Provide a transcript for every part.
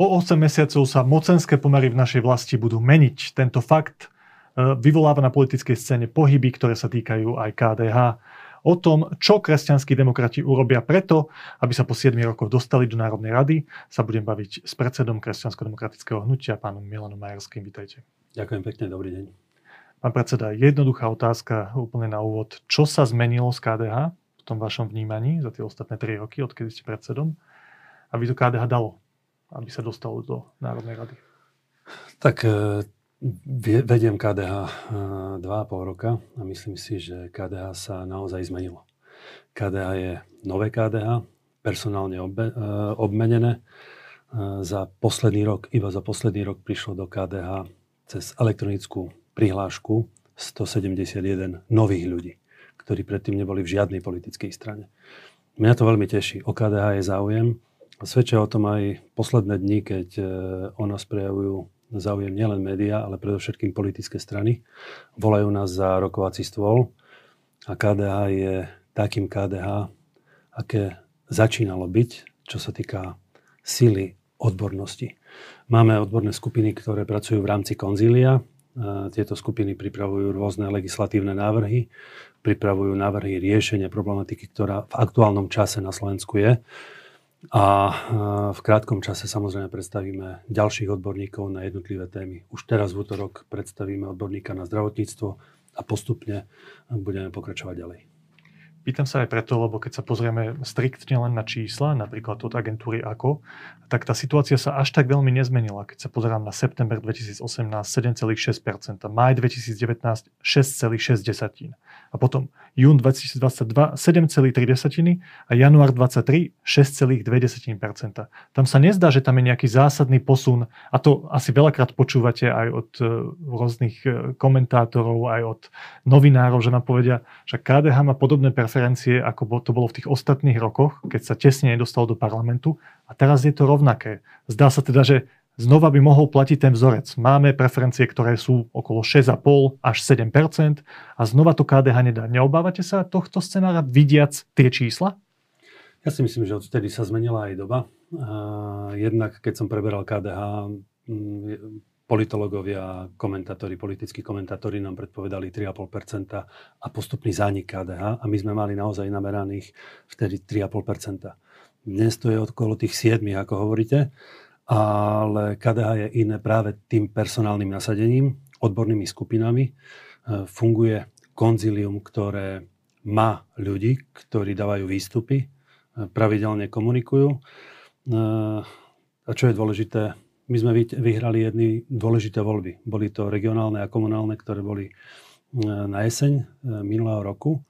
o 8 mesiacov sa mocenské pomery v našej vlasti budú meniť. Tento fakt e, vyvoláva na politickej scéne pohyby, ktoré sa týkajú aj KDH. O tom, čo kresťanskí demokrati urobia preto, aby sa po 7 rokoch dostali do Národnej rady, sa budem baviť s predsedom kresťansko-demokratického hnutia, pánom Milanom Majerským. Vítajte. Ďakujem pekne, dobrý deň. Pán predseda, jednoduchá otázka úplne na úvod. Čo sa zmenilo z KDH v tom vašom vnímaní za tie ostatné 3 roky, odkedy ste predsedom? Aby to KDH dalo, aby sa dostalo do Národnej rady? Tak e, Vediem KDH 2,5 roka a myslím si, že KDH sa naozaj zmenilo. KDH je nové KDH, personálne obme, e, obmenené. E, za posledný rok, iba za posledný rok prišlo do KDH cez elektronickú prihlášku 171 nových ľudí, ktorí predtým neboli v žiadnej politickej strane. Mňa to veľmi teší. O KDH je záujem. Svedčia o tom aj posledné dni, keď e, o nás prejavujú záujem nielen médiá, ale predovšetkým politické strany. Volajú nás za rokovací stôl a KDH je takým KDH, aké začínalo byť, čo sa týka sily odbornosti. Máme odborné skupiny, ktoré pracujú v rámci konzília. Tieto skupiny pripravujú rôzne legislatívne návrhy, pripravujú návrhy riešenia problematiky, ktorá v aktuálnom čase na Slovensku je. A v krátkom čase samozrejme predstavíme ďalších odborníkov na jednotlivé témy. Už teraz v útorok predstavíme odborníka na zdravotníctvo a postupne budeme pokračovať ďalej. Pýtam sa aj preto, lebo keď sa pozrieme striktne len na čísla, napríklad od agentúry AKO, tak tá situácia sa až tak veľmi nezmenila. Keď sa pozerám na september 2018 7,6%, maj 2019 6,6% a potom jún 2022 7,3 a január 23 6,2%. Tam sa nezdá, že tam je nejaký zásadný posun a to asi veľakrát počúvate aj od e, rôznych e, komentátorov, aj od novinárov, že nám povedia, že KDH má podobné preferencie, ako to bolo v tých ostatných rokoch, keď sa tesne nedostalo do parlamentu. A teraz je to rovnaké. Zdá sa teda, že znova by mohol platiť ten vzorec. Máme preferencie, ktoré sú okolo 6,5 až 7% a znova to KDH nedá. Neobávate sa tohto scenára vidiac tie čísla? Ja si myslím, že odtedy sa zmenila aj doba. Jednak, keď som preberal KDH, politológovia, komentátori, politickí komentátori nám predpovedali 3,5% a postupný zánik KDH a my sme mali naozaj nameraných vtedy 3,5%. Dnes to je okolo tých 7, ako hovoríte, ale KDH je iné práve tým personálnym nasadením, odbornými skupinami. E, funguje konzilium, ktoré má ľudí, ktorí dávajú výstupy, e, pravidelne komunikujú. E, a čo je dôležité, my sme vyhrali jedny dôležité voľby. Boli to regionálne a komunálne, ktoré boli na jeseň minulého roku.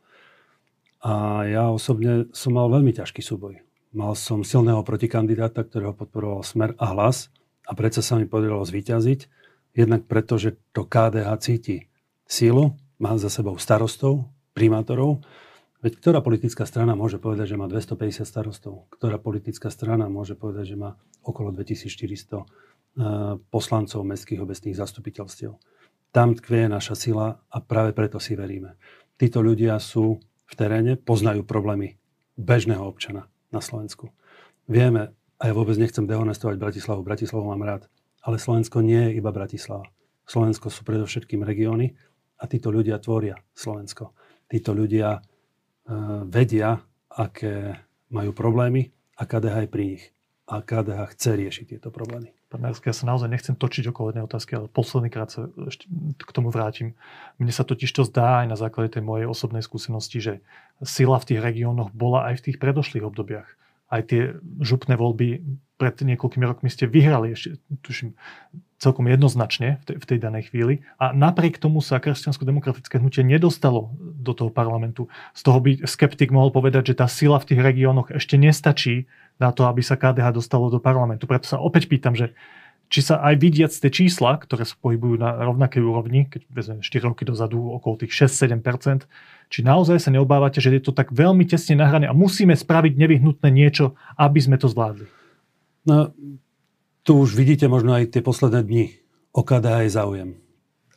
A ja osobne som mal veľmi ťažký súboj. Mal som silného protikandidáta, ktorého podporoval Smer a Hlas a predsa sa mi podarilo zvíťaziť. Jednak preto, že to KDH cíti sílu, má za sebou starostov, primátorov. Veď ktorá politická strana môže povedať, že má 250 starostov? Ktorá politická strana môže povedať, že má okolo 2400 Eh, poslancov mestských obecných zastupiteľstiev. Tam tkvie naša sila a práve preto si veríme. Títo ľudia sú v teréne, poznajú problémy bežného občana na Slovensku. Vieme, a ja vôbec nechcem dehonestovať Bratislavu, Bratislavu mám rád, ale Slovensko nie je iba Bratislava. Slovensko sú predovšetkým regióny a títo ľudia tvoria Slovensko. Títo ľudia uh, vedia, aké majú problémy a KDH je pri nich. A KDH chce riešiť tieto problémy. Pán Majerský, ja sa naozaj nechcem točiť okolo jednej otázky, ale posledný krát sa ešte k tomu vrátim. Mne sa totiž to zdá aj na základe tej mojej osobnej skúsenosti, že sila v tých regiónoch bola aj v tých predošlých obdobiach. Aj tie župné voľby pred niekoľkými rokmi ste vyhrali ešte, tuším, celkom jednoznačne v tej, v tej danej chvíli. A napriek tomu sa kresťansko-demokratické hnutie nedostalo do toho parlamentu. Z toho by skeptik mohol povedať, že tá sila v tých regiónoch ešte nestačí na to, aby sa KDH dostalo do parlamentu. Preto sa opäť pýtam, že či sa aj vidiac tie čísla, ktoré sa pohybujú na rovnakej úrovni, keď vezmeme 4 roky dozadu okolo tých 6-7%, či naozaj sa neobávate, že je to tak veľmi tesne nahrané a musíme spraviť nevyhnutné niečo, aby sme to zvládli? No, tu už vidíte možno aj tie posledné dni. O KDH je záujem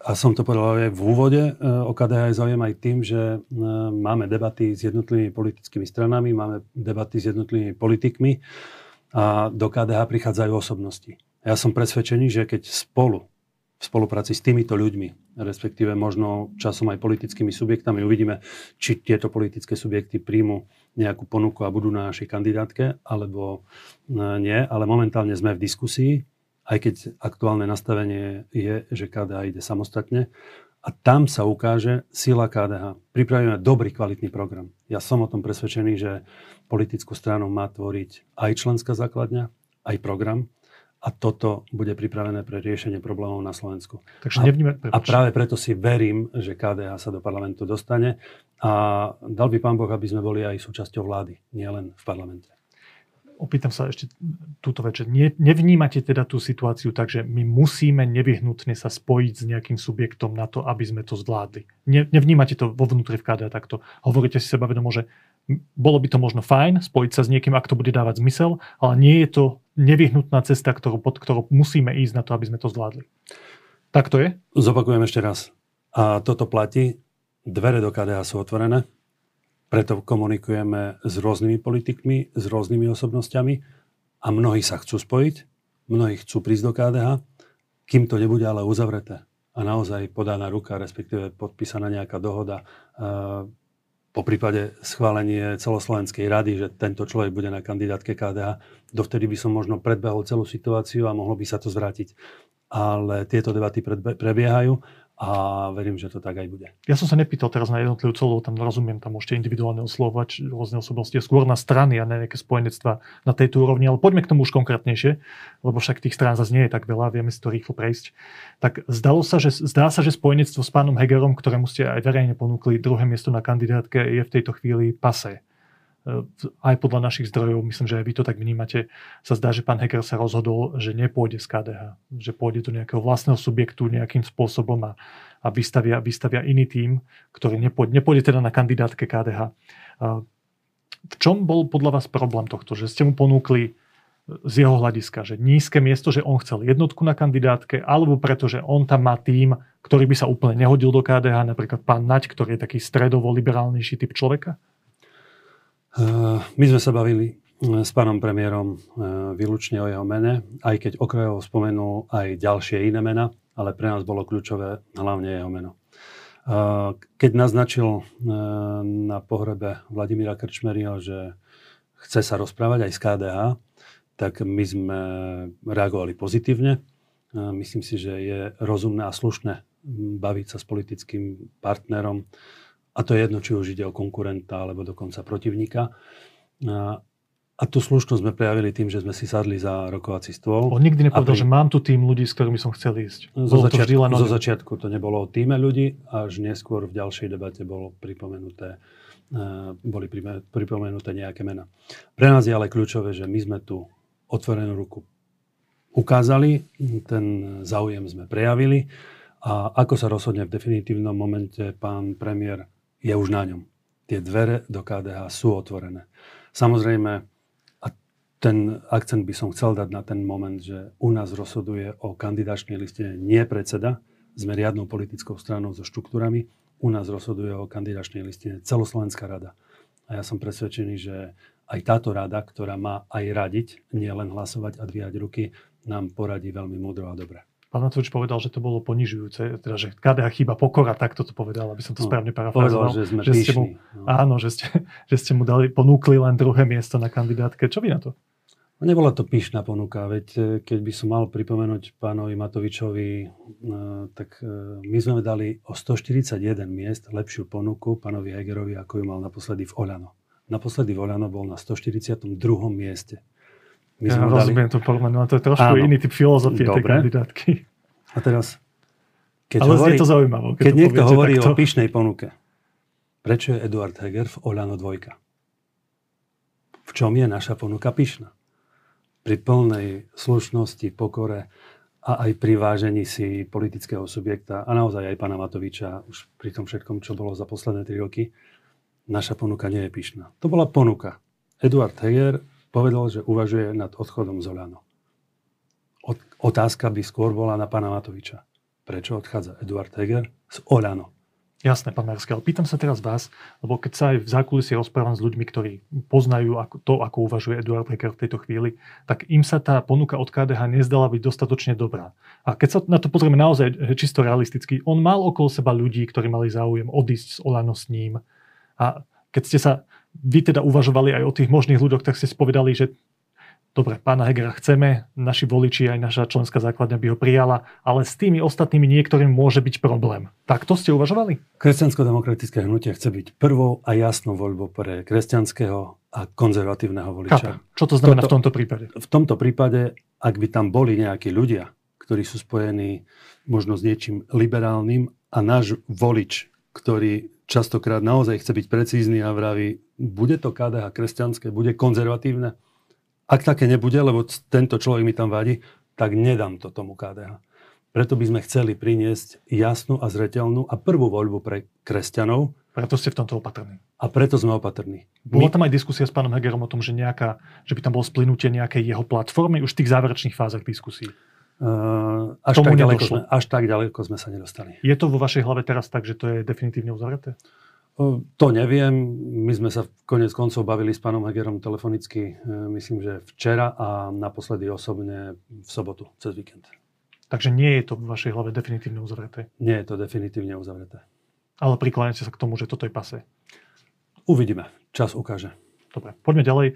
a som to povedal aj v úvode, e, o KDH je záujem aj tým, že e, máme debaty s jednotlivými politickými stranami, máme debaty s jednotlivými politikmi a do KDH prichádzajú osobnosti. Ja som presvedčený, že keď spolu, v spolupráci s týmito ľuďmi, respektíve možno časom aj politickými subjektami, uvidíme, či tieto politické subjekty príjmu nejakú ponuku a budú na našej kandidátke, alebo e, nie. Ale momentálne sme v diskusii, aj keď aktuálne nastavenie je, že KDH ide samostatne. A tam sa ukáže sila KDH. Pripravíme dobrý, kvalitný program. Ja som o tom presvedčený, že politickú stranu má tvoriť aj členská základňa, aj program. A toto bude pripravené pre riešenie problémov na Slovensku. Takže a, nevníme, a práve preto si verím, že KDH sa do parlamentu dostane. A dal by pán Boh, aby sme boli aj súčasťou vlády, nielen v parlamente opýtam sa ešte túto večer. Ne, nevnímate teda tú situáciu tak, že my musíme nevyhnutne sa spojiť s nejakým subjektom na to, aby sme to zvládli? Ne, nevnímate to vo vnútri v KDA takto? Hovoríte si seba vedomo, že bolo by to možno fajn spojiť sa s niekým, ak to bude dávať zmysel, ale nie je to nevyhnutná cesta, ktorú, pod ktorou musíme ísť na to, aby sme to zvládli. Tak to je? Zopakujem ešte raz. A toto platí. Dvere do KDH sú otvorené preto komunikujeme s rôznymi politikmi, s rôznymi osobnosťami a mnohí sa chcú spojiť, mnohí chcú prísť do KDH, kým to nebude ale uzavreté a naozaj podaná ruka, respektíve podpísaná nejaká dohoda, po prípade schválenie celoslovenskej rady, že tento človek bude na kandidátke KDH, dovtedy by som možno predbehol celú situáciu a mohlo by sa to zvrátiť. Ale tieto debaty prebiehajú a verím, že to tak aj bude. Ja som sa nepýtal teraz na jednotlivú celú, tam rozumiem, tam môžete individuálne oslovať rôzne osobnosti, skôr na strany a nejaké spojenectva na tejto úrovni, ale poďme k tomu už konkrétnejšie, lebo však tých strán zase nie je tak veľa, vieme si to rýchlo prejsť. Tak zdalo sa, že, zdá sa, že spojenectvo s pánom Hegerom, ktorému ste aj verejne ponúkli druhé miesto na kandidátke, je v tejto chvíli pase. E, aj podľa našich zdrojov, myslím, že aj vy to tak vnímate, sa zdá, že pán Heger sa rozhodol, že nepôjde z KDH, že pôjde do nejakého vlastného subjektu nejakým spôsobom a, a vystavia, vystavia iný tým, ktorý nepôjde, nepôjde teda na kandidátke KDH. V čom bol podľa vás problém tohto? Že ste mu ponúkli z jeho hľadiska, že nízke miesto, že on chcel jednotku na kandidátke, alebo preto, že on tam má tým, ktorý by sa úplne nehodil do KDH, napríklad pán Naď, ktorý je taký stredovo-liberálnejší typ človeka? Eh, my sme sa bavili eh, s pánom premiérom eh, výlučne o jeho mene, aj keď okrajovo spomenul aj ďalšie iné mena, ale pre nás bolo kľúčové hlavne jeho meno. Keď naznačil na pohrebe Vladimíra Krčmeria, že chce sa rozprávať aj z KDH, tak my sme reagovali pozitívne. Myslím si, že je rozumné a slušné baviť sa s politickým partnerom, a to je jedno, či už ide o konkurenta alebo dokonca protivníka. A, a tú slušnosť sme prejavili tým, že sme si sadli za rokovací stôl. On nikdy nepovedal, pri... že mám tu tým ľudí, s ktorými som chcel ísť. Zo, začiatku, to zo začiatku to nebolo o týme ľudí, až neskôr v ďalšej debate bolo pripomenuté, uh, boli pripomenuté nejaké mena. Pre nás je ale kľúčové, že my sme tu otvorenú ruku ukázali, ten záujem sme prejavili a ako sa rozhodne v definitívnom momente pán premiér je už na ňom. Tie dvere do KDH sú otvorené. Samozrejme, a ten akcent by som chcel dať na ten moment, že u nás rozhoduje o kandidačnej listine nie predseda, sme riadnou politickou stranou so štruktúrami, u nás rozhoduje o kandidačnej listine celoslovenská rada. A ja som presvedčený, že aj táto rada, ktorá má aj radiť, nie len hlasovať a dvíjať ruky, nám poradí veľmi múdro a dobre. Pán Matovič povedal, že to bolo ponižujúce, teda, že KDH chýba pokora, tak to povedal, aby som to no, správne parafrazoval. Povedal, že sme že ste mu, no. Áno, že ste, že ste mu dali, ponúkli len druhé miesto na kandidátke. Čo vy na to? No, nebola to pyšná ponuka, veď e, keď by som mal pripomenúť pánovi Matovičovi, no, tak e, my sme dali o 141 miest lepšiu ponuku pánovi Hegerovi, ako ju mal naposledy v Oľano. Naposledy v Oľano bol na 142. mieste. My ja rozumiem dali... to podľa no to je trošku Áno. iný typ filozofie tej kandidátky. A teraz, keď Ale hovorí, je to zaujímavé. Keď, keď niekto hovorí takto... o pyšnej ponuke, prečo je Eduard Heger v Olano dvojka? V čom je naša ponuka pyšná? Pri plnej slušnosti, pokore a aj pri vážení si politického subjekta a naozaj aj pána Matoviča už pri tom všetkom, čo bolo za posledné tri roky, naša ponuka nie je pyšná. To bola ponuka. Eduard Heger povedal, že uvažuje nad odchodom z Olano. Otázka by skôr bola na pána Matoviča. Prečo odchádza Eduard Heger z Olano? Jasné, pán Majerský, ale pýtam sa teraz vás, lebo keď sa aj v zákulisí rozprávam s ľuďmi, ktorí poznajú ako, to, ako uvažuje Eduard Heger v tejto chvíli, tak im sa tá ponuka od KDH nezdala byť dostatočne dobrá. A keď sa na to pozrieme naozaj čisto realisticky, on mal okolo seba ľudí, ktorí mali záujem odísť z Olano s ním. A keď ste sa vy teda uvažovali aj o tých možných ľuďoch, tak ste si povedali, že dobre, pána Hegera chceme, naši voliči, aj naša členská základňa by ho prijala, ale s tými ostatnými niektorým môže byť problém. Tak to ste uvažovali? Kresťansko-demokratické hnutie chce byť prvou a jasnou voľbou pre kresťanského a konzervatívneho voliča. Chápem. Čo to znamená toto, v tomto prípade? V tomto prípade, ak by tam boli nejakí ľudia, ktorí sú spojení možno s niečím liberálnym a náš volič, ktorý častokrát naozaj chce byť precízny a vraví, bude to KDH kresťanské, bude konzervatívne, ak také nebude, lebo tento človek mi tam vadí, tak nedám to tomu KDH. Preto by sme chceli priniesť jasnú a zreteľnú a prvú voľbu pre kresťanov. Preto ste v tomto opatrní. A preto sme opatrní. Bola tam aj diskusia s pánom Hegerom o tom, že, nejaká, že by tam bolo splynutie nejakej jeho platformy už v tých záverečných fázach diskusí. Uh, až, tak ďaleko sme, až tak ďaleko sme sa nedostali. Je to vo vašej hlave teraz tak, že to je definitívne uzavreté? To neviem. My sme sa konec koncov bavili s pánom Hegerom telefonicky, e, myslím, že včera a naposledy osobne v sobotu, cez víkend. Takže nie je to v vašej hlave definitívne uzavreté? Nie je to definitívne uzavreté. Ale prikláňate sa k tomu, že toto je pase? Uvidíme. Čas ukáže. Dobre, poďme ďalej.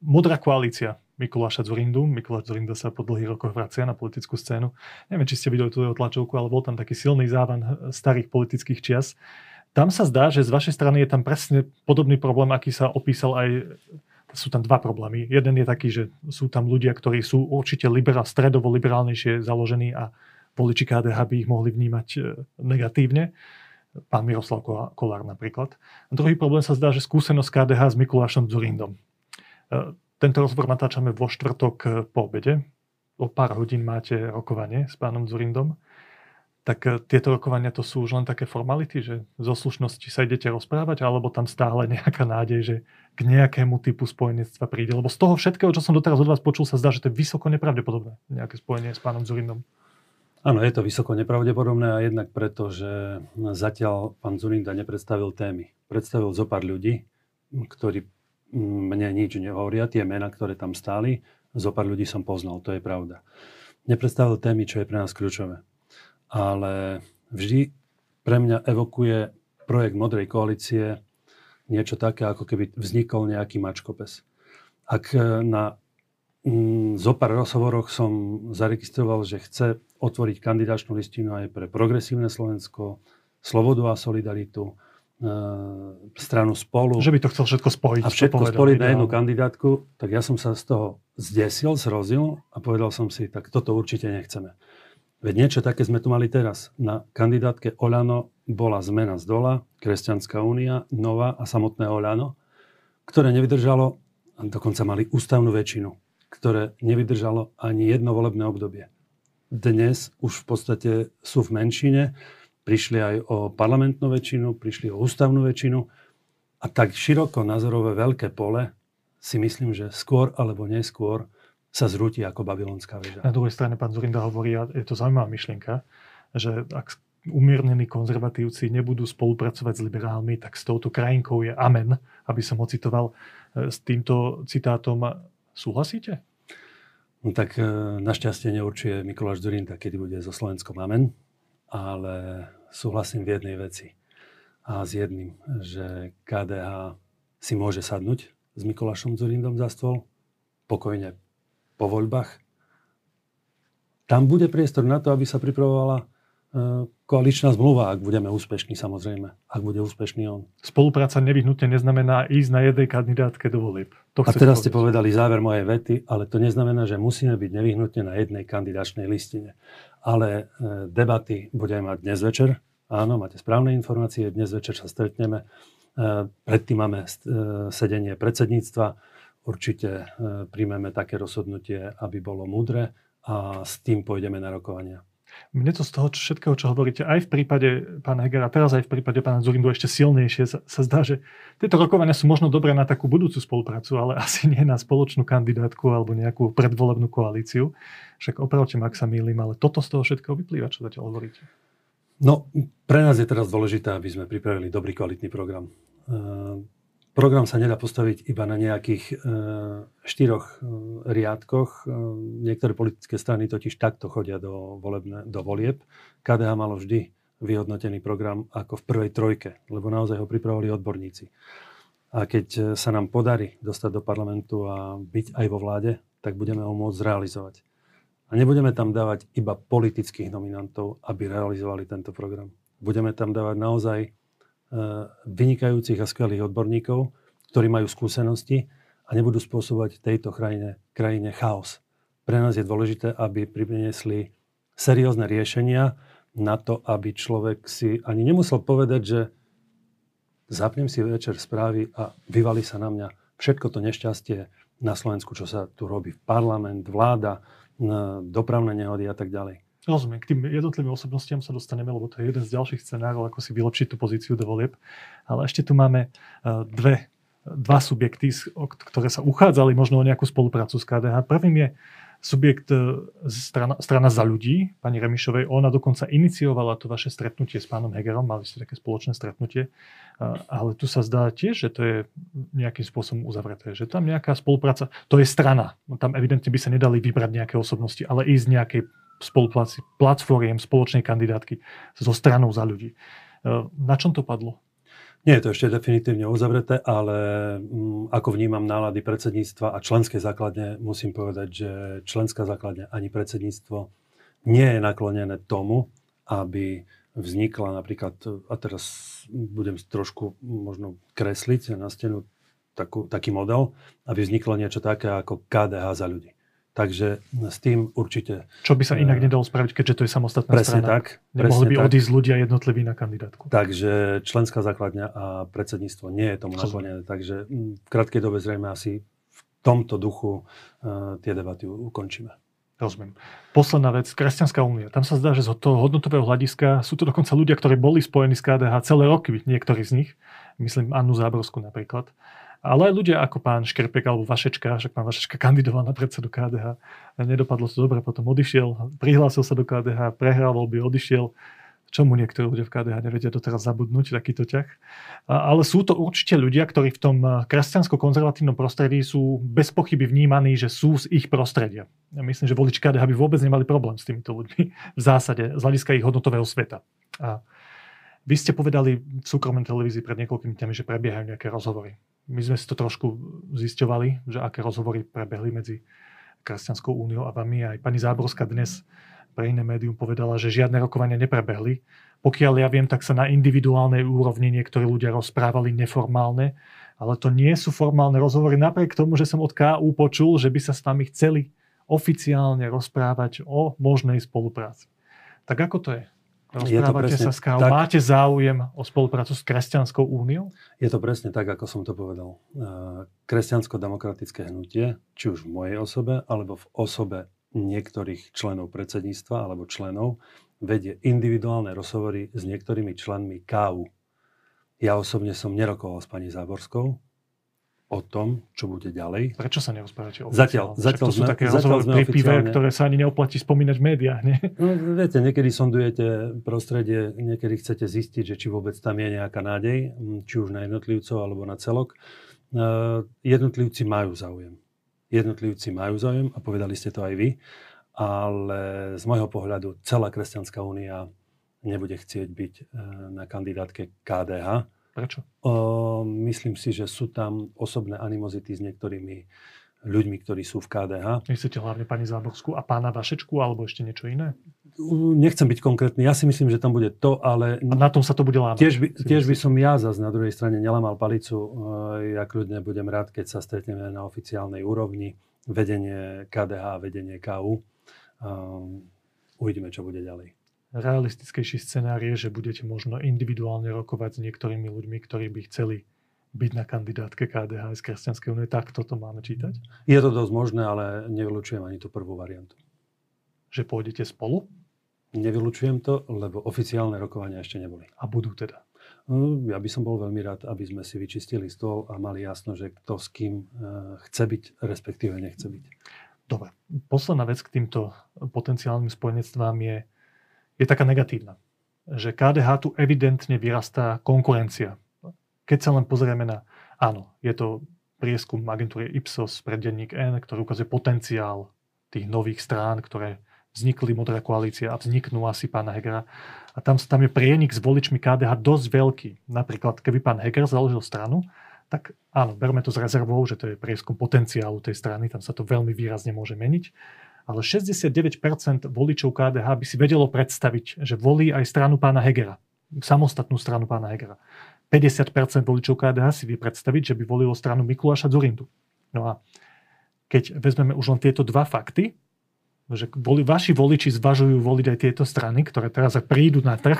Modrá koalícia Mikuláša Zurindu. Mikuláš Zurinda sa po dlhých rokoch vracia na politickú scénu. Neviem, či ste videli tú jeho tlačovku, ale bol tam taký silný závan starých politických čias. Tam sa zdá, že z vašej strany je tam presne podobný problém, aký sa opísal aj sú tam dva problémy. Jeden je taký, že sú tam ľudia, ktorí sú určite liberál, stredovo liberálnejšie založení a voliči KDH by ich mohli vnímať e, negatívne. Pán Miroslav Kolár napríklad. A druhý problém sa zdá, že skúsenosť KDH s Mikulášom Zurindom. Tento rozhovor natáčame vo štvrtok e, po obede. O pár hodín máte rokovanie s pánom Zurindom tak e, tieto rokovania to sú už len také formality, že zo slušnosti sa idete rozprávať, alebo tam stále nejaká nádej, že k nejakému typu spojenectva príde. Lebo z toho všetkého, čo som doteraz od vás počul, sa zdá, že to je vysoko nepravdepodobné, nejaké spojenie s pánom Zurinom. Áno, je to vysoko nepravdepodobné a jednak preto, že zatiaľ pán Zurinda nepredstavil témy. Predstavil zo pár ľudí, ktorí mne nič nehovoria, tie mená, ktoré tam stáli, zo pár ľudí som poznal, to je pravda. Nepredstavil témy, čo je pre nás kľúčové ale vždy pre mňa evokuje projekt Modrej koalície niečo také, ako keby vznikol nejaký mačkopes. Ak e, na mm, zo pár rozhovoroch som zaregistroval, že chce otvoriť kandidačnú listinu aj pre progresívne Slovensko, Slobodu a Solidaritu, stranu spolu. Že by to chcel všetko spojiť. A všetko spojiť na jednu kandidátku, tak ja som sa z toho zdesil, zrozil a povedal som si, tak toto určite nechceme. Veď niečo také sme tu mali teraz. Na kandidátke Oľano bola zmena z dola, Kresťanská únia, Nová a samotné Oľano, ktoré nevydržalo, dokonca mali ústavnú väčšinu, ktoré nevydržalo ani jedno volebné obdobie. Dnes už v podstate sú v menšine, prišli aj o parlamentnú väčšinu, prišli o ústavnú väčšinu a tak široko názorové veľké pole si myslím, že skôr alebo neskôr sa zrúti ako babylonská väža. Na druhej strane pán Zurinda hovorí, a je to zaujímavá myšlienka, že ak umiernení konzervatívci nebudú spolupracovať s liberálmi, tak s touto krajinkou je amen, aby som ho citoval. E, s týmto citátom súhlasíte? No tak e, našťastie neurčuje Mikuláš Zurinda, kedy bude so Slovenskom amen, ale súhlasím v jednej veci. A s jedným, že KDH si môže sadnúť s Mikulášom Zurindom za stôl, pokojne po voľbách, tam bude priestor na to, aby sa pripravovala e, koaličná zmluva, ak budeme úspešní samozrejme, ak bude úspešný on. Spolupráca nevyhnutne neznamená ísť na jednej kandidátke do volieb. To a teraz ste povedali záver mojej vety, ale to neznamená, že musíme byť nevyhnutne na jednej kandidačnej listine. Ale e, debaty budeme mať dnes večer. Áno, máte správne informácie, dnes večer sa stretneme. E, predtým máme sedenie predsedníctva určite e, príjmeme také rozhodnutie, aby bolo múdre a s tým pôjdeme na rokovania. Mne to z toho všetkého, čo hovoríte, aj v prípade pána Hegera, teraz aj v prípade pána Zurindu ešte silnejšie sa, sa zdá, že tieto rokovania sú možno dobré na takú budúcu spoluprácu, ale asi nie na spoločnú kandidátku alebo nejakú predvolebnú koalíciu. Však opravte ma, ak sa mýlim, ale toto z toho všetkého vyplýva, čo zatiaľ hovoríte. No, pre nás je teraz dôležité, aby sme pripravili dobrý, kvalitný program. Program sa nedá postaviť iba na nejakých uh, štyroch uh, riadkoch. Niektoré politické strany totiž takto chodia do, volebne, do volieb. KDH malo vždy vyhodnotený program ako v prvej trojke, lebo naozaj ho pripravili odborníci. A keď sa nám podarí dostať do parlamentu a byť aj vo vláde, tak budeme ho môcť zrealizovať. A nebudeme tam dávať iba politických nominantov, aby realizovali tento program. Budeme tam dávať naozaj e, vynikajúcich a skvelých odborníkov, ktorí majú skúsenosti a nebudú spôsobovať tejto krajine, krajine chaos. Pre nás je dôležité, aby priniesli seriózne riešenia na to, aby človek si ani nemusel povedať, že zapnem si večer správy a vyvalí sa na mňa všetko to nešťastie na Slovensku, čo sa tu robí. Parlament, vláda, dopravné nehody a tak ďalej. Rozumiem, k tým jednotlivým osobnostiam sa dostaneme, lebo to je jeden z ďalších scenárov, ako si vylepšiť tú pozíciu do volieb. Ale ešte tu máme e, dve, dva subjekty, ktoré sa uchádzali možno o nejakú spoluprácu s KDH. Prvým je subjekt e, strana, strana za ľudí, pani Remišovej. Ona dokonca iniciovala to vaše stretnutie s pánom Hegerom, mali ste také spoločné stretnutie. Ale tu sa zdá tiež, že to je nejakým spôsobom uzavreté. Že tam nejaká spolupráca, to je strana. Tam evidentne by sa nedali vybrať nejaké osobnosti, ale ísť nejakej platformiem, spoločnej kandidátky so stranou za ľudí. E, na čom to padlo? Nie je to ešte definitívne uzavreté, ale mm, ako vnímam nálady predsedníctva a členskej základne, musím povedať, že členská základňa ani predsedníctvo nie je naklonené tomu, aby vznikla napríklad, a teraz budem trošku možno kresliť na stenu takú, taký model, aby vzniklo niečo také ako KDH za ľudí. Takže s tým určite... Čo by sa inak nedalo spraviť, keďže to je samostatná presne strana? Tak, Nemohli by tak. odísť ľudia jednotliví na kandidátku. Takže členská základňa a predsedníctvo nie je tomu naklonené. Takže v krátkej dobe zrejme asi v tomto duchu uh, tie debaty ukončíme. Rozumiem. Posledná vec, Kresťanská únia. Tam sa zdá, že z toho hodnotového hľadiska sú to dokonca ľudia, ktorí boli spojení s KDH celé roky, niektorí z nich. Myslím Annu Záborsku napríklad. Ale aj ľudia ako pán Škrpek alebo Vašečka, však pán Vašečka kandidoval na predsedu KDH. Nedopadlo to dobre, potom odišiel, prihlásil sa do KDH, prehral voľby, odišiel čomu niektorí ľudia v KDH nevedia doteraz zabudnúť takýto ťah. Ale sú to určite ľudia, ktorí v tom kresťansko-konzervatívnom prostredí sú bez pochyby vnímaní, že sú z ich prostredia. Ja myslím, že voliči KDH by vôbec nemali problém s týmito ľuďmi v zásade z hľadiska ich hodnotového sveta. A vy ste povedali v súkromnej televízii pred niekoľkými dňami, že prebiehajú nejaké rozhovory. My sme si to trošku zisťovali, že aké rozhovory prebehli medzi Kresťanskou úniou a vami. Aj pani Záborská dnes pre iné médium povedala, že žiadne rokovania neprebehli. Pokiaľ ja viem, tak sa na individuálnej úrovni niektorí ľudia rozprávali neformálne, ale to nie sú formálne rozhovory, napriek tomu, že som od KU počul, že by sa s nami chceli oficiálne rozprávať o možnej spolupráci. Tak ako to je? Rozprávate sa s? Tak, Máte záujem o spoluprácu s Kresťanskou úniou? Je to presne tak, ako som to povedal. Kresťansko-demokratické hnutie, či už v mojej osobe, alebo v osobe niektorých členov predsedníctva alebo členov vedie individuálne rozhovory s niektorými členmi KU. Ja osobne som nerokoval s pani Záborskou o tom, čo bude ďalej. Prečo sa nerozprávate o Zatiaľ, zatiaľ to sú sme, také rozhovory pri pive, ktoré sa ani neoplatí spomínať v médiách, nie? No, viete, niekedy sondujete prostredie, niekedy chcete zistiť, že či vôbec tam je nejaká nádej, či už na jednotlivcov alebo na celok. Uh, jednotlivci majú záujem jednotlivci majú záujem a povedali ste to aj vy, ale z môjho pohľadu celá Kresťanská únia nebude chcieť byť e, na kandidátke KDH. Prečo? O, myslím si, že sú tam osobné animozity s niektorými ľuďmi, ktorí sú v KDH. Myslíte hlavne pani Záborskú a pána Vašečku alebo ešte niečo iné? Nechcem byť konkrétny, ja si myslím, že tam bude to, ale... A na tom sa to bude lámať? Tiež by, tiež by som ja zase na druhej strane nelamal palicu. Ja kľudne budem rád, keď sa stretneme na oficiálnej úrovni. Vedenie KDH, vedenie KU. Um, uvidíme, čo bude ďalej. Realistickejší scenár je, že budete možno individuálne rokovať s niektorými ľuďmi, ktorí by chceli byť na kandidátke KDH z Kresťanskej únie. Tak toto máme čítať? Je to dosť možné, ale nevylučujem ani tú prvú variantu. Že pôjdete spolu? Nevylučujem to, lebo oficiálne rokovania ešte neboli. A budú teda? No, ja by som bol veľmi rád, aby sme si vyčistili stôl a mali jasno, že kto s kým eh, chce byť, respektíve nechce byť. Dobre. Posledná vec k týmto potenciálnym spojenectvám je, je taká negatívna. že KDH tu evidentne vyrastá konkurencia. Keď sa len pozrieme na, áno, je to prieskum agentúry Ipsos pre denník N, ktorý ukazuje potenciál tých nových strán, ktoré vznikli Modrá koalícia a vzniknú asi pána Hegera. A tam, tam je prienik s voličmi KDH dosť veľký. Napríklad, keby pán Heger založil stranu, tak áno, berme to s rezervou, že to je prieskum potenciálu tej strany, tam sa to veľmi výrazne môže meniť ale 69% voličov KDH by si vedelo predstaviť, že volí aj stranu pána Hegera, samostatnú stranu pána Hegera. 50% voličov KDH si vie predstaviť, že by volilo stranu Mikuláša Zurindu. No a keď vezmeme už len tieto dva fakty, že voli, vaši voliči zvažujú voliť aj tieto strany, ktoré teraz prídu na trh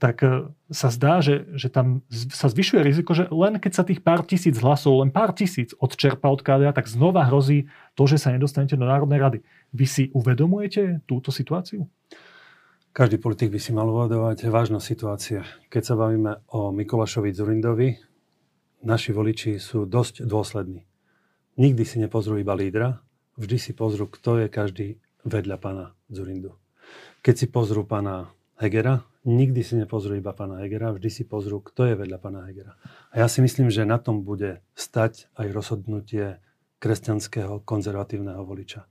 tak e, sa zdá, že, že tam sa zvyšuje riziko, že len keď sa tých pár tisíc hlasov, len pár tisíc odčerpa od KDA, tak znova hrozí to, že sa nedostanete do Národnej rady. Vy si uvedomujete túto situáciu? Každý politik by si mal uvedovať vážna situácia. Keď sa bavíme o Mikolašovi Zurindovi, naši voliči sú dosť dôslední. Nikdy si nepozrú iba lídra, vždy si pozrú, kto je každý vedľa pána Zurindu. Keď si pozrú pána Hegera, nikdy si nepozrú iba pána Hegera, vždy si pozrú, kto je vedľa pána Hegera. A ja si myslím, že na tom bude stať aj rozhodnutie kresťanského konzervatívneho voliča.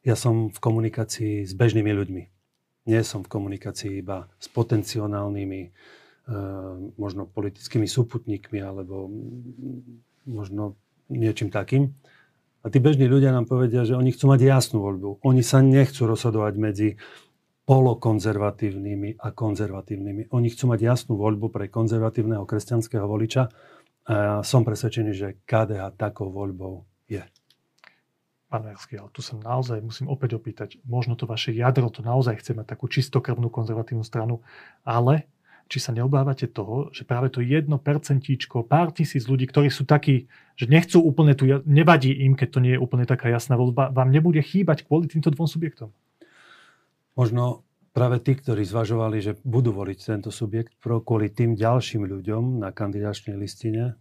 Ja som v komunikácii s bežnými ľuďmi. Nie som v komunikácii iba s potenciálnymi, e, možno politickými súputníkmi alebo možno niečím takým. A tí bežní ľudia nám povedia, že oni chcú mať jasnú voľbu. Oni sa nechcú rozhodovať medzi polokonzervatívnymi a konzervatívnymi. Oni chcú mať jasnú voľbu pre konzervatívneho kresťanského voliča a som presvedčený, že KDH takou voľbou je. Pán Verský, ale tu sa naozaj musím opäť opýtať, možno to vaše jadro to naozaj chce mať takú čistokrvnú konzervatívnu stranu, ale či sa neobávate toho, že práve to jedno percentíčko, pár tisíc ľudí, ktorí sú takí, že nechcú úplne tu, nevadí im, keď to nie je úplne taká jasná voľba, vám nebude chýbať kvôli týmto dvom subjektom? Možno práve tí, ktorí zvažovali, že budú voliť tento subjekt kvôli tým ďalším ľuďom na kandidačnej listine,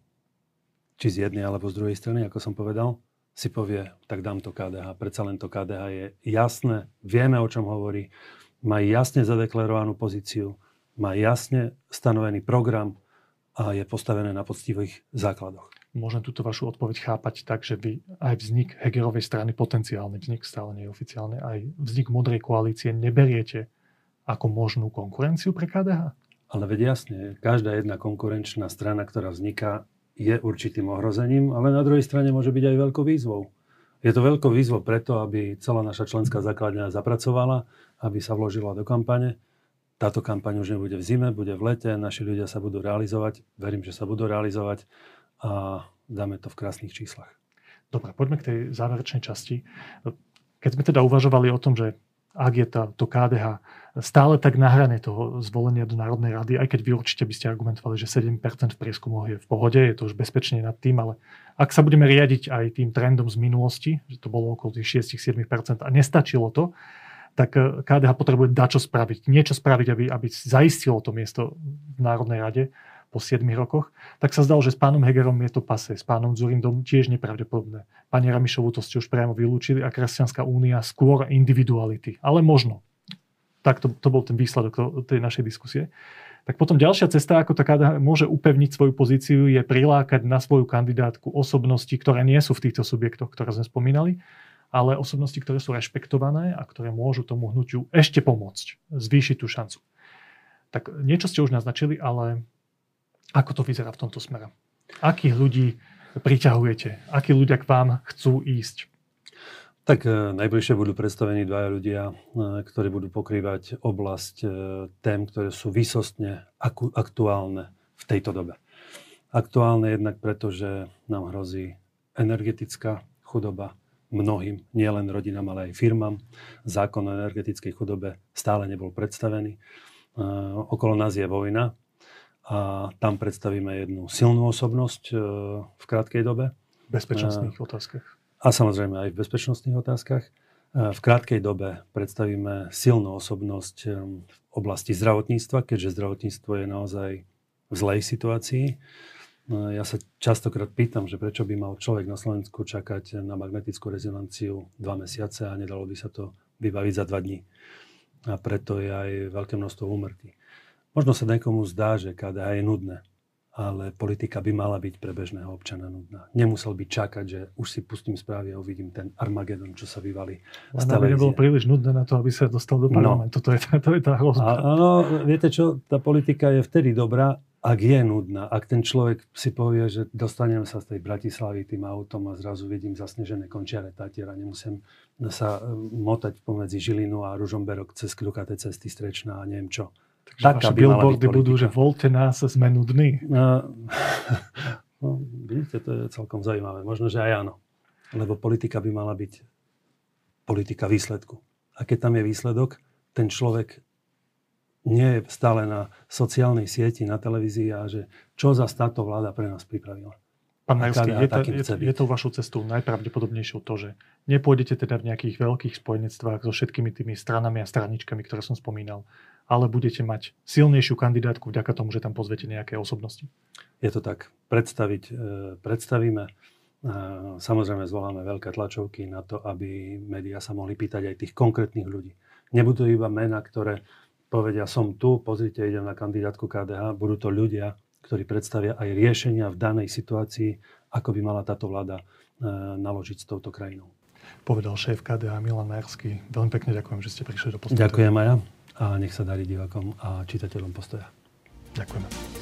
či z jednej alebo z druhej strany, ako som povedal, si povie, tak dám to KDH. Predsa len to KDH je jasné, vieme, o čom hovorí, má jasne zadeklarovanú pozíciu, má jasne stanovený program a je postavené na poctivých základoch môžem túto vašu odpoveď chápať tak, že vy aj vznik Hegerovej strany, potenciálny vznik, stále nie oficiálny, aj vznik modrej koalície neberiete ako možnú konkurenciu pre KDH? Ale veď jasne, každá jedna konkurenčná strana, ktorá vzniká, je určitým ohrozením, ale na druhej strane môže byť aj veľkou výzvou. Je to veľkou výzvou preto, aby celá naša členská základňa zapracovala, aby sa vložila do kampane. Táto kampaň už nebude v zime, bude v lete, naši ľudia sa budú realizovať, verím, že sa budú realizovať a dáme to v krásnych číslach. Dobre, poďme k tej záverečnej časti. Keď sme teda uvažovali o tom, že ak je tá, to KDH stále tak na hrane toho zvolenia do Národnej rady, aj keď vy určite by ste argumentovali, že 7% v prieskumoch je v pohode, je to už bezpečne nad tým, ale ak sa budeme riadiť aj tým trendom z minulosti, že to bolo okolo tých 6-7% a nestačilo to, tak KDH potrebuje dačo spraviť, niečo spraviť, aby, aby zaistilo to miesto v Národnej rade po 7 rokoch, tak sa zdalo, že s pánom Hegerom je to pase, s pánom Zurindom tiež nepravdepodobné. Pani Ramišovu to ste už priamo vylúčili a Kresťanská únia skôr individuality. Ale možno. Tak to, to bol ten výsledok tej našej diskusie. Tak potom ďalšia cesta, ako taká môže upevniť svoju pozíciu, je prilákať na svoju kandidátku osobnosti, ktoré nie sú v týchto subjektoch, ktoré sme spomínali, ale osobnosti, ktoré sú rešpektované a ktoré môžu tomu hnutiu ešte pomôcť, zvýšiť tú šancu. Tak niečo ste už naznačili, ale ako to vyzerá v tomto smere? Akých ľudí priťahujete? Akí ľudia k vám chcú ísť? Tak e, najbližšie budú predstavení dvaja ľudia, e, ktorí budú pokrývať oblasť e, tém, ktoré sú výsostne aktuálne v tejto dobe. Aktuálne jednak preto, že nám hrozí energetická chudoba mnohým, nielen rodinám, ale aj firmám. Zákon o energetickej chudobe stále nebol predstavený. Okolo nás je vojna, a tam predstavíme jednu silnú osobnosť e, v krátkej dobe. V bezpečnostných otázkach. A samozrejme aj v bezpečnostných otázkach. E, v krátkej dobe predstavíme silnú osobnosť e, v oblasti zdravotníctva, keďže zdravotníctvo je naozaj v zlej situácii. Ja sa častokrát pýtam, že prečo by mal človek na Slovensku čakať na magnetickú rezonanciu dva mesiace a nedalo by sa to vybaviť za dva dní. A preto je aj veľké množstvo úmrtí. Možno sa niekomu zdá, že KDH je nudné, ale politika by mala byť pre bežného občana nudná. Nemusel by čakať, že už si pustím správy a uvidím ten Armagedon, čo sa vyvalí Len aby nebolo príliš nudné na to, aby sa dostal do no. parlamentu. No. To, je, to je tá hrozba. Áno, viete čo, tá politika je vtedy dobrá, ak je nudná, ak ten človek si povie, že dostanem sa z tej Bratislavy tým autom a zrazu vidím zasnežené končiare Tatiera, nemusím sa motať pomedzi Žilinu a Ružomberok cez kľukaté cesty Strečná a neviem čo. Takže Taká vaše billboardy budú, že voľte nás, sme nudní. No, no, vidíte, to je celkom zaujímavé. Možno, že aj áno. Lebo politika by mala byť politika výsledku. A keď tam je výsledok, ten človek nie je stále na sociálnej sieti, na televízii a že čo za táto vláda pre nás pripravila. Pán Majovský, je, to, je, je to vašou cestou najpravdepodobnejšou to, že nepôjdete teda v nejakých veľkých spojenectvách so všetkými tými stranami a straničkami, ktoré som spomínal, ale budete mať silnejšiu kandidátku vďaka tomu, že tam pozvete nejaké osobnosti. Je to tak. Predstaviť, e, predstavíme. E, samozrejme zvoláme veľké tlačovky na to, aby médiá sa mohli pýtať aj tých konkrétnych ľudí. Nebudú iba mená, ktoré povedia, som tu, pozrite, idem na kandidátku KDH, budú to ľudia, ktorí predstavia aj riešenia v danej situácii, ako by mala táto vláda e, naložiť s touto krajinou. Povedal šéf KDH Milan Majerský. Veľmi pekne ďakujem, že ste prišli do postoja. Ďakujem aj ja a nech sa darí divakom a čitateľom postoja. Ďakujeme.